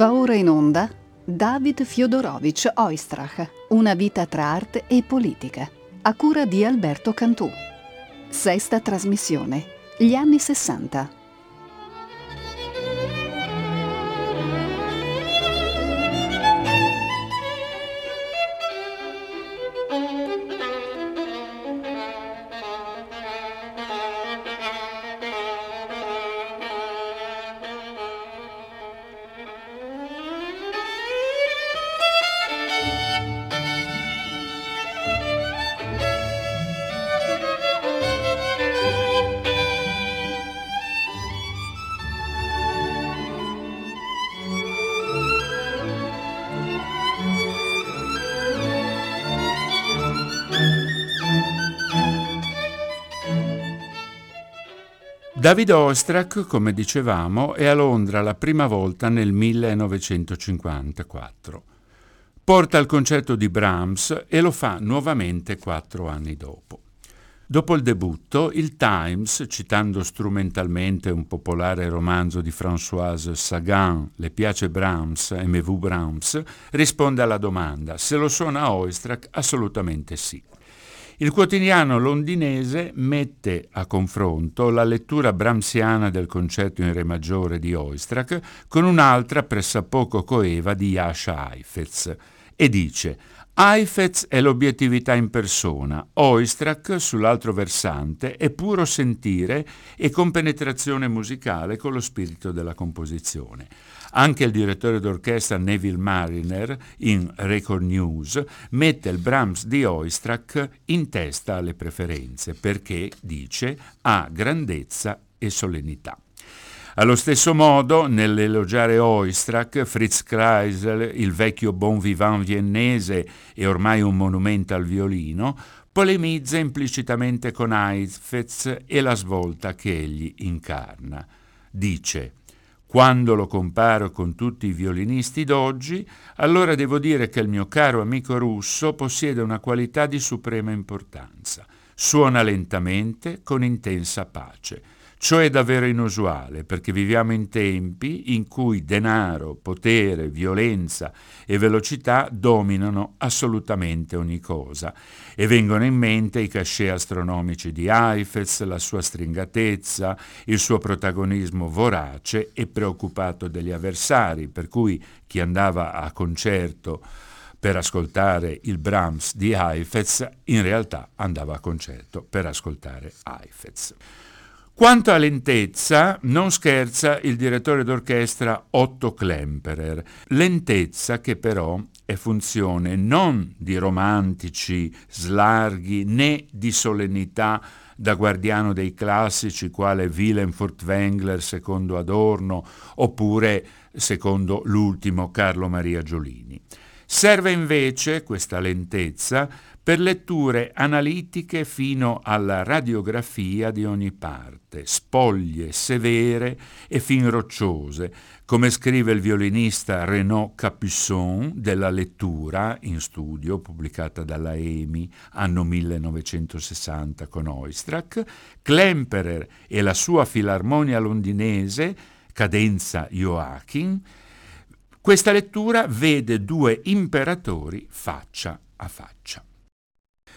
Va ora in onda David Fiodorovich Oistrach, Una vita tra arte e politica, a cura di Alberto Cantù. Sesta trasmissione, gli anni 60. David Oistrakh, come dicevamo, è a Londra la prima volta nel 1954. Porta il concerto di Brahms e lo fa nuovamente quattro anni dopo. Dopo il debutto, il Times, citando strumentalmente un popolare romanzo di Françoise Sagan, Le piace Brahms, aimez-vous Brahms, risponde alla domanda, se lo suona Oistrakh, assolutamente sì. Il quotidiano londinese mette a confronto la lettura brahmsiana del concerto in re maggiore di Oistrakh con un'altra pressappoco coeva di Yasha Heifetz. E dice Heifetz è l'obiettività in persona, Oistrakh, sull'altro versante, è puro sentire e compenetrazione musicale con lo spirito della composizione. Anche il direttore d'orchestra Neville Mariner, in Record News, mette il Brahms di Oistrakh in testa alle preferenze perché, dice, ha grandezza e solennità. Allo stesso modo, nell'elogiare Oistrakh, Fritz Kreisel, il vecchio bon vivant viennese e ormai un monumento al violino, polemizza implicitamente con Heifetz e la svolta che egli incarna. Dice quando lo comparo con tutti i violinisti d'oggi, allora devo dire che il mio caro amico russo possiede una qualità di suprema importanza. Suona lentamente, con intensa pace. Ciò è davvero inusuale perché viviamo in tempi in cui denaro, potere, violenza e velocità dominano assolutamente ogni cosa e vengono in mente i cachet astronomici di Heifetz, la sua stringatezza, il suo protagonismo vorace e preoccupato degli avversari, per cui chi andava a concerto per ascoltare il Brahms di Heifetz in realtà andava a concerto per ascoltare Heifetz. Quanto a lentezza, non scherza il direttore d'orchestra Otto Klemperer, lentezza che però è funzione non di romantici slarghi né di solennità da guardiano dei classici quale Wilhelm Furtwängler secondo Adorno oppure secondo l'ultimo Carlo Maria Giolini. Serve invece questa lentezza per letture analitiche fino alla radiografia di ogni parte, spoglie severe e fin rocciose, come scrive il violinista Renaud Capuçon della lettura in studio pubblicata dalla EMI anno 1960 con Oistrakh, Klemperer e la sua filarmonia londinese, cadenza Joachim, questa lettura vede due imperatori faccia a faccia.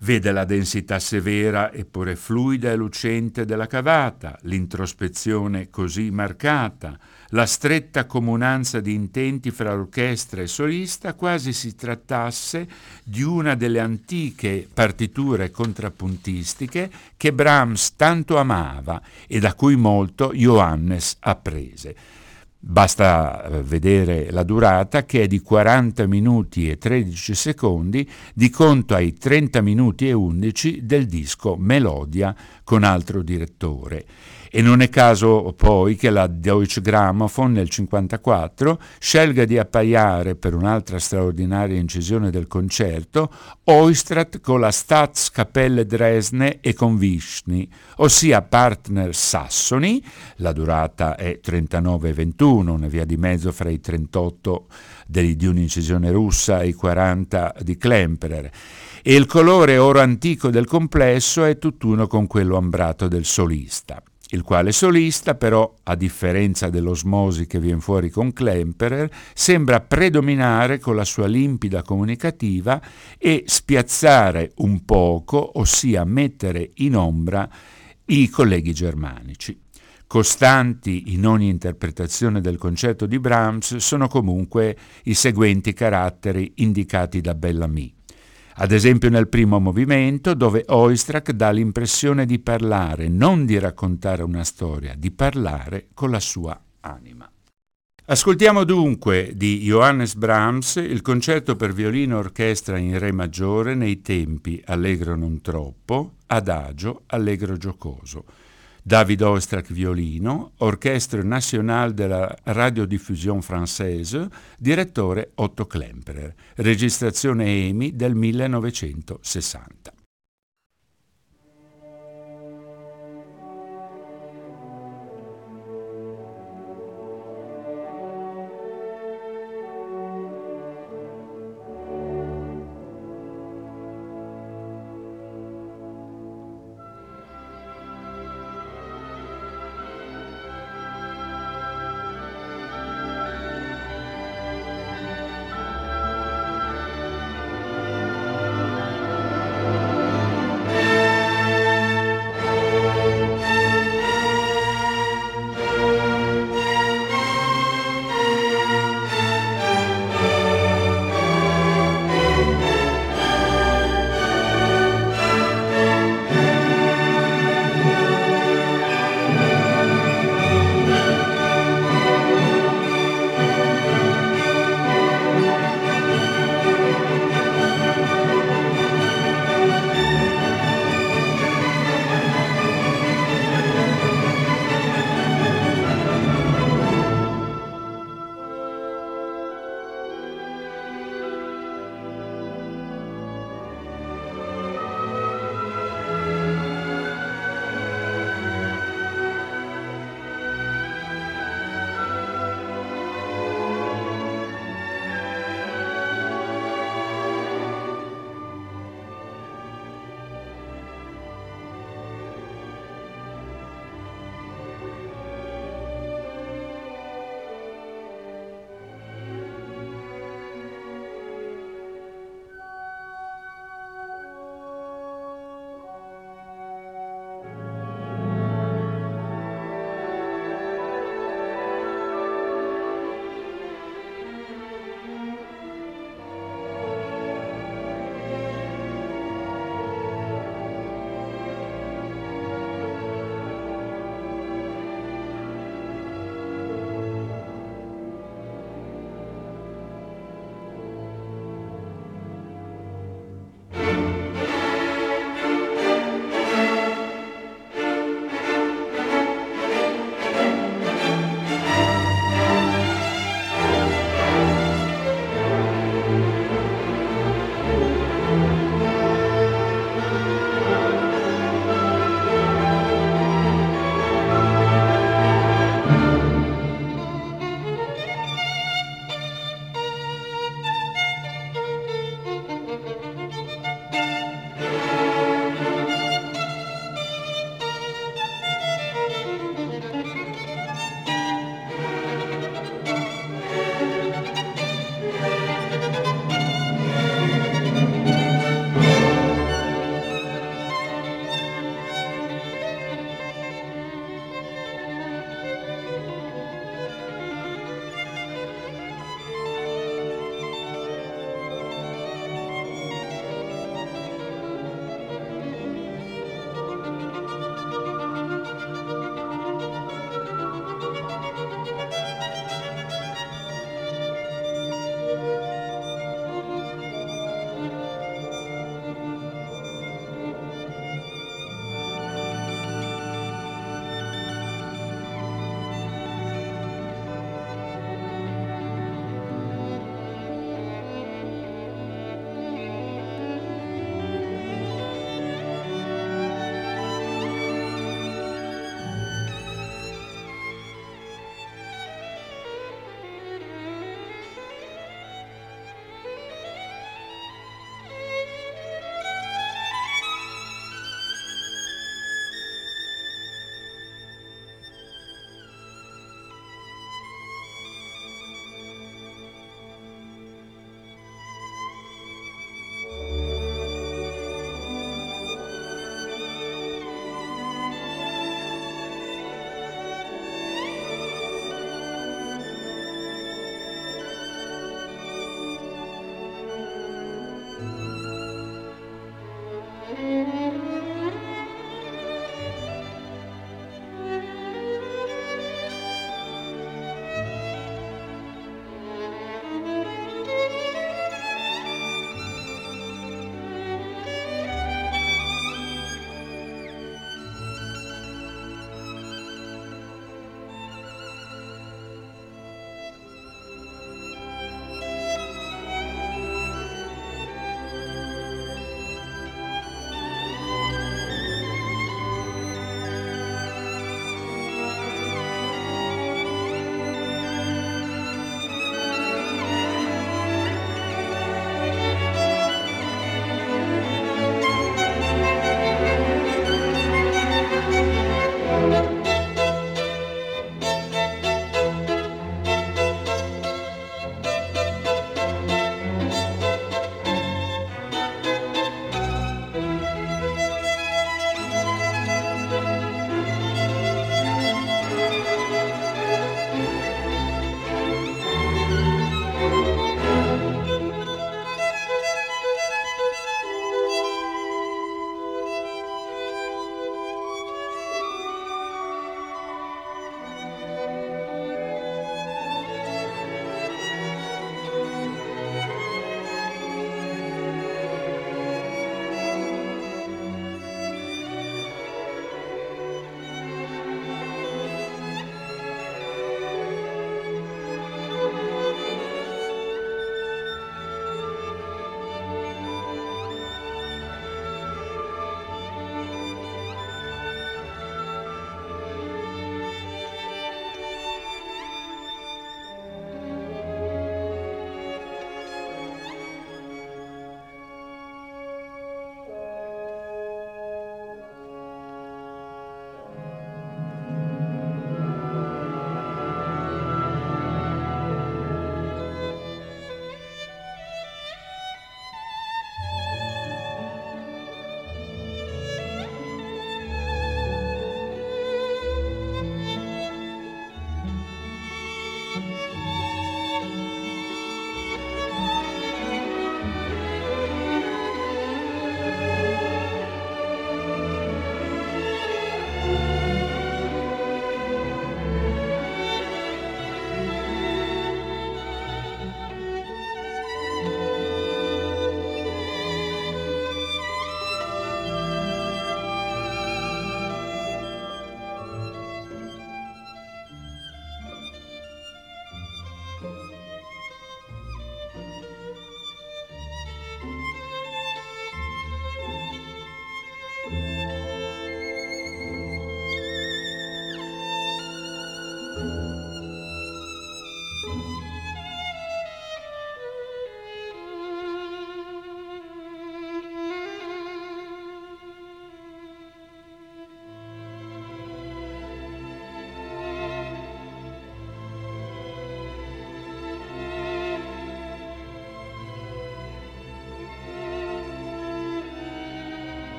Vede la densità severa eppure fluida e lucente della cavata, l'introspezione così marcata, la stretta comunanza di intenti fra orchestra e solista, quasi si trattasse di una delle antiche partiture contrappuntistiche che Brahms tanto amava e da cui molto Johannes apprese. Basta eh, vedere la durata che è di 40 minuti e 13 secondi di conto ai 30 minuti e 11 del disco Melodia con altro direttore e non è caso poi che la Deutsche Grammophon nel 1954 scelga di appaiare per un'altra straordinaria incisione del concerto Oistrat con la Staatskapelle Dresne e con Vishny, ossia partner sassoni, la durata è 39-21, una via di mezzo fra i 38 di, di un'incisione russa e i 40 di Klemperer, e il colore oro antico del complesso è tutt'uno con quello ambrato del solista. Il quale solista però, a differenza dell'osmosi che viene fuori con Klemperer, sembra predominare con la sua limpida comunicativa e spiazzare un poco, ossia mettere in ombra i colleghi germanici. Costanti in ogni interpretazione del concerto di Brahms sono comunque i seguenti caratteri indicati da Bellamy. Ad esempio nel primo movimento, dove Oistrakh dà l'impressione di parlare, non di raccontare una storia, di parlare con la sua anima. Ascoltiamo dunque di Johannes Brahms il concerto per violino orchestra in Re maggiore nei tempi allegro non troppo, adagio allegro giocoso David Oistrakh violino, Orchestre Nationale de la Radiodiffusion Française, direttore Otto Klemperer, registrazione EMI del 1960.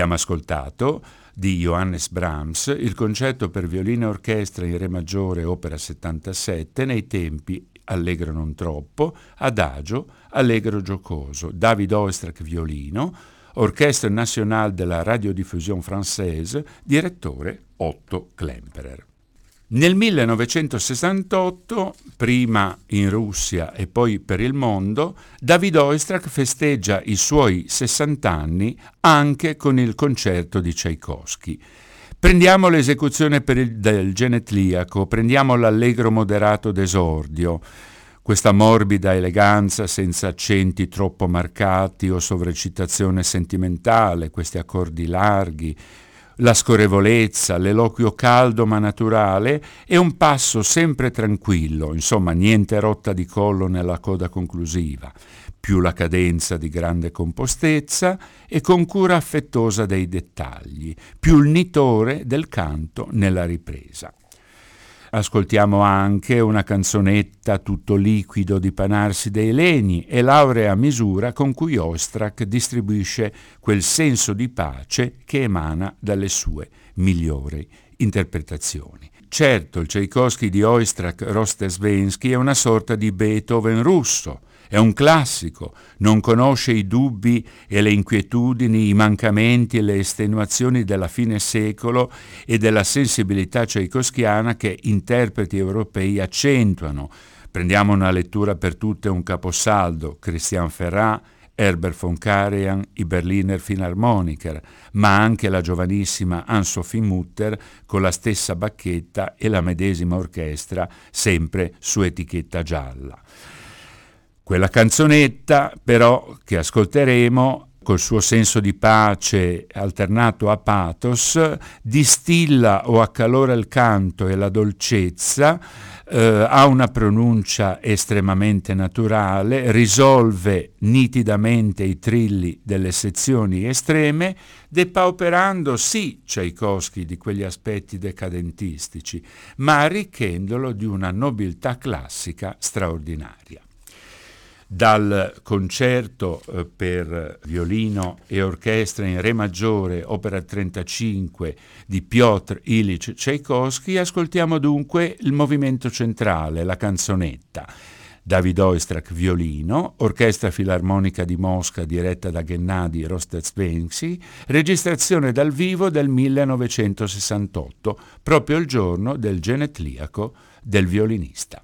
Abbiamo ascoltato di Johannes Brahms il concerto per violino e orchestra in Re maggiore, opera 77, nei tempi allegro non troppo, adagio, allegro giocoso, David Oistrakh violino, Orchestre Nationale della Radiodiffusion Française, direttore Otto Klemperer. Nel 1968, prima in Russia e poi per il mondo, David Oistrakh festeggia i suoi 60 anni anche con il concerto di Tchaikovsky. Prendiamo l'esecuzione il, del genetliaco, prendiamo l'allegro moderato d'esordio, questa morbida eleganza senza accenti troppo marcati o sovrecitazione sentimentale, questi accordi larghi, la scorrevolezza, l'eloquio caldo ma naturale e un passo sempre tranquillo, insomma niente rotta di collo nella coda conclusiva, più la cadenza di grande compostezza e con cura affettosa dei dettagli, più il nitore del canto nella ripresa. Ascoltiamo anche una canzonetta tutto liquido di Panarsi dei Legni e laurea misura con cui Ostrak distribuisce quel senso di pace che emana dalle sue migliori interpretazioni. Certo, il Tchaikovsky di Oistrakh Rostesvensky è una sorta di Beethoven russo, è un classico, non conosce i dubbi e le inquietudini, i mancamenti e le estenuazioni della fine secolo e della sensibilità tchaikovskiana che interpreti europei accentuano. Prendiamo una lettura per tutte un caposaldo, Christian Ferrat, Herbert von Karajan, i Berliner Philharmoniker, ma anche la giovanissima Anne-Sophie Mutter con la stessa bacchetta e la medesima orchestra, sempre su etichetta gialla. Quella canzonetta però che ascolteremo col suo senso di pace alternato a pathos, distilla o accalora il canto e la dolcezza, eh, ha una pronuncia estremamente naturale, risolve nitidamente i trilli delle sezioni estreme, depauperando sì Tchaikovsky di quegli aspetti decadentistici, ma arricchendolo di una nobiltà classica straordinaria dal concerto eh, per violino e orchestra in Re maggiore, opera 35 di Piotr Ilyich Tchaikovsky, ascoltiamo dunque il movimento centrale, la canzonetta. David Oistrakh violino, Orchestra Filarmonica di Mosca diretta da Gennady Rostezvensky, registrazione dal vivo del 1968, proprio il giorno del genetliaco del violinista.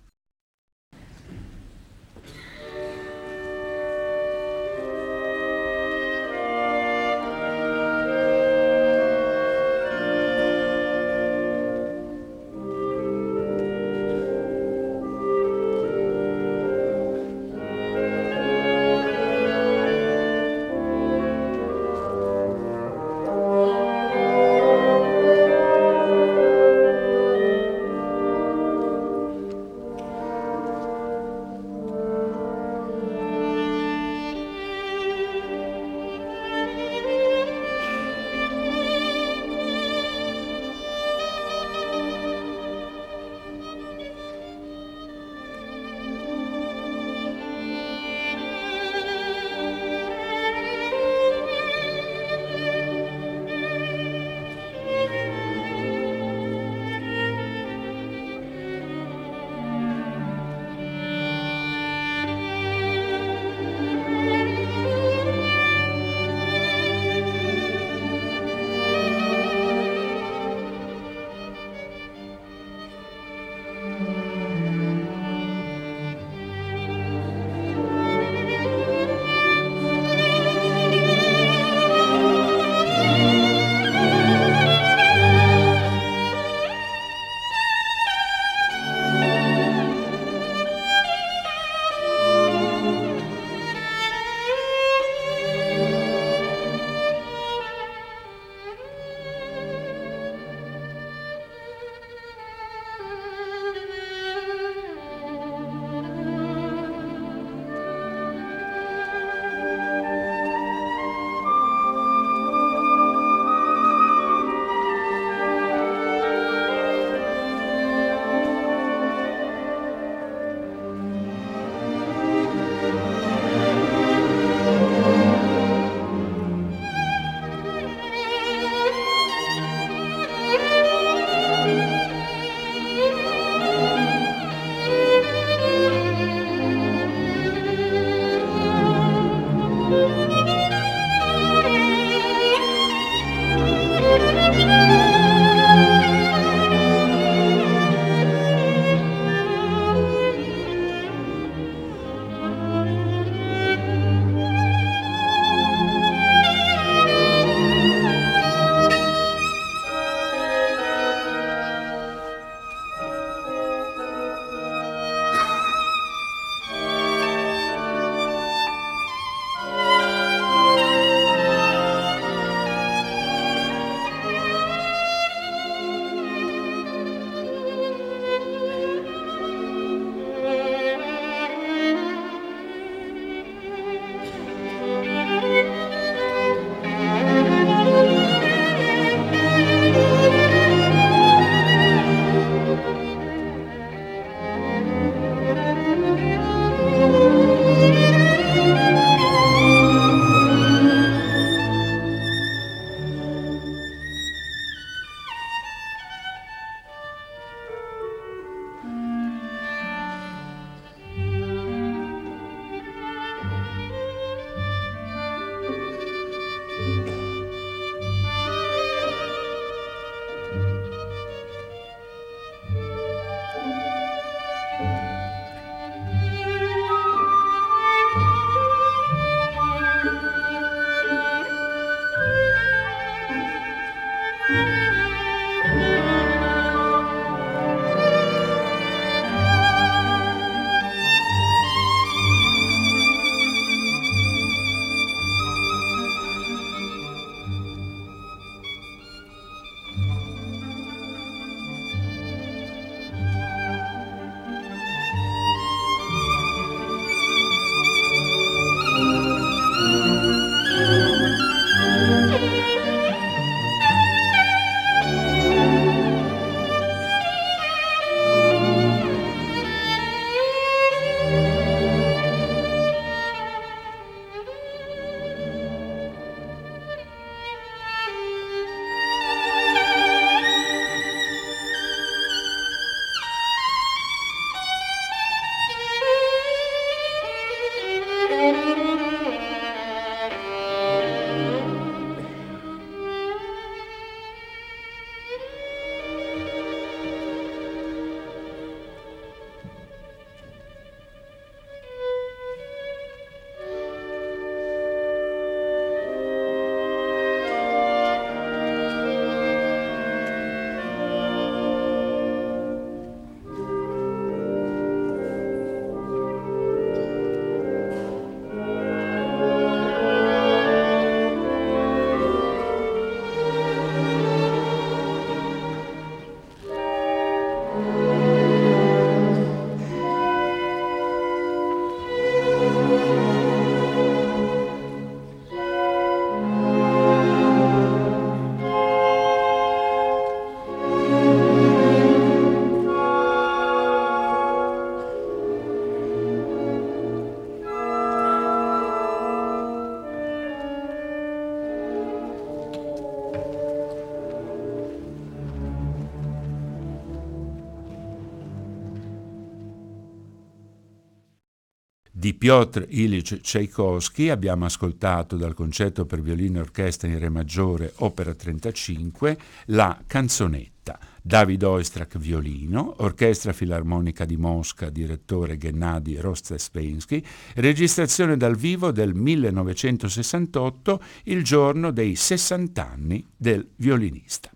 Piotr Ilyich Tchaikovsky abbiamo ascoltato dal concerto per violino e orchestra in Re maggiore, opera 35, la canzonetta. David Oistrakh violino, Orchestra Filarmonica di Mosca, direttore Gennady Rostesvensky, registrazione dal vivo del 1968, il giorno dei 60 anni del violinista.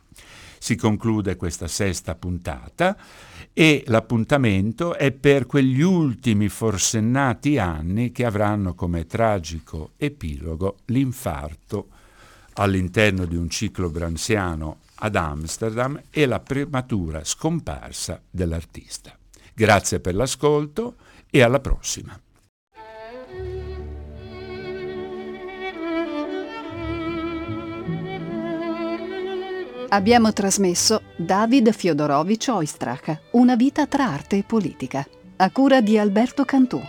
Si conclude questa sesta puntata e l'appuntamento è per quegli ultimi forsennati anni che avranno come tragico epilogo l'infarto all'interno di un ciclo bransiano ad Amsterdam e la prematura scomparsa dell'artista. Grazie per l'ascolto e alla prossima. Abbiamo trasmesso David Fiodorovich Oistrach, Una vita tra arte e politica, a cura di Alberto Cantù.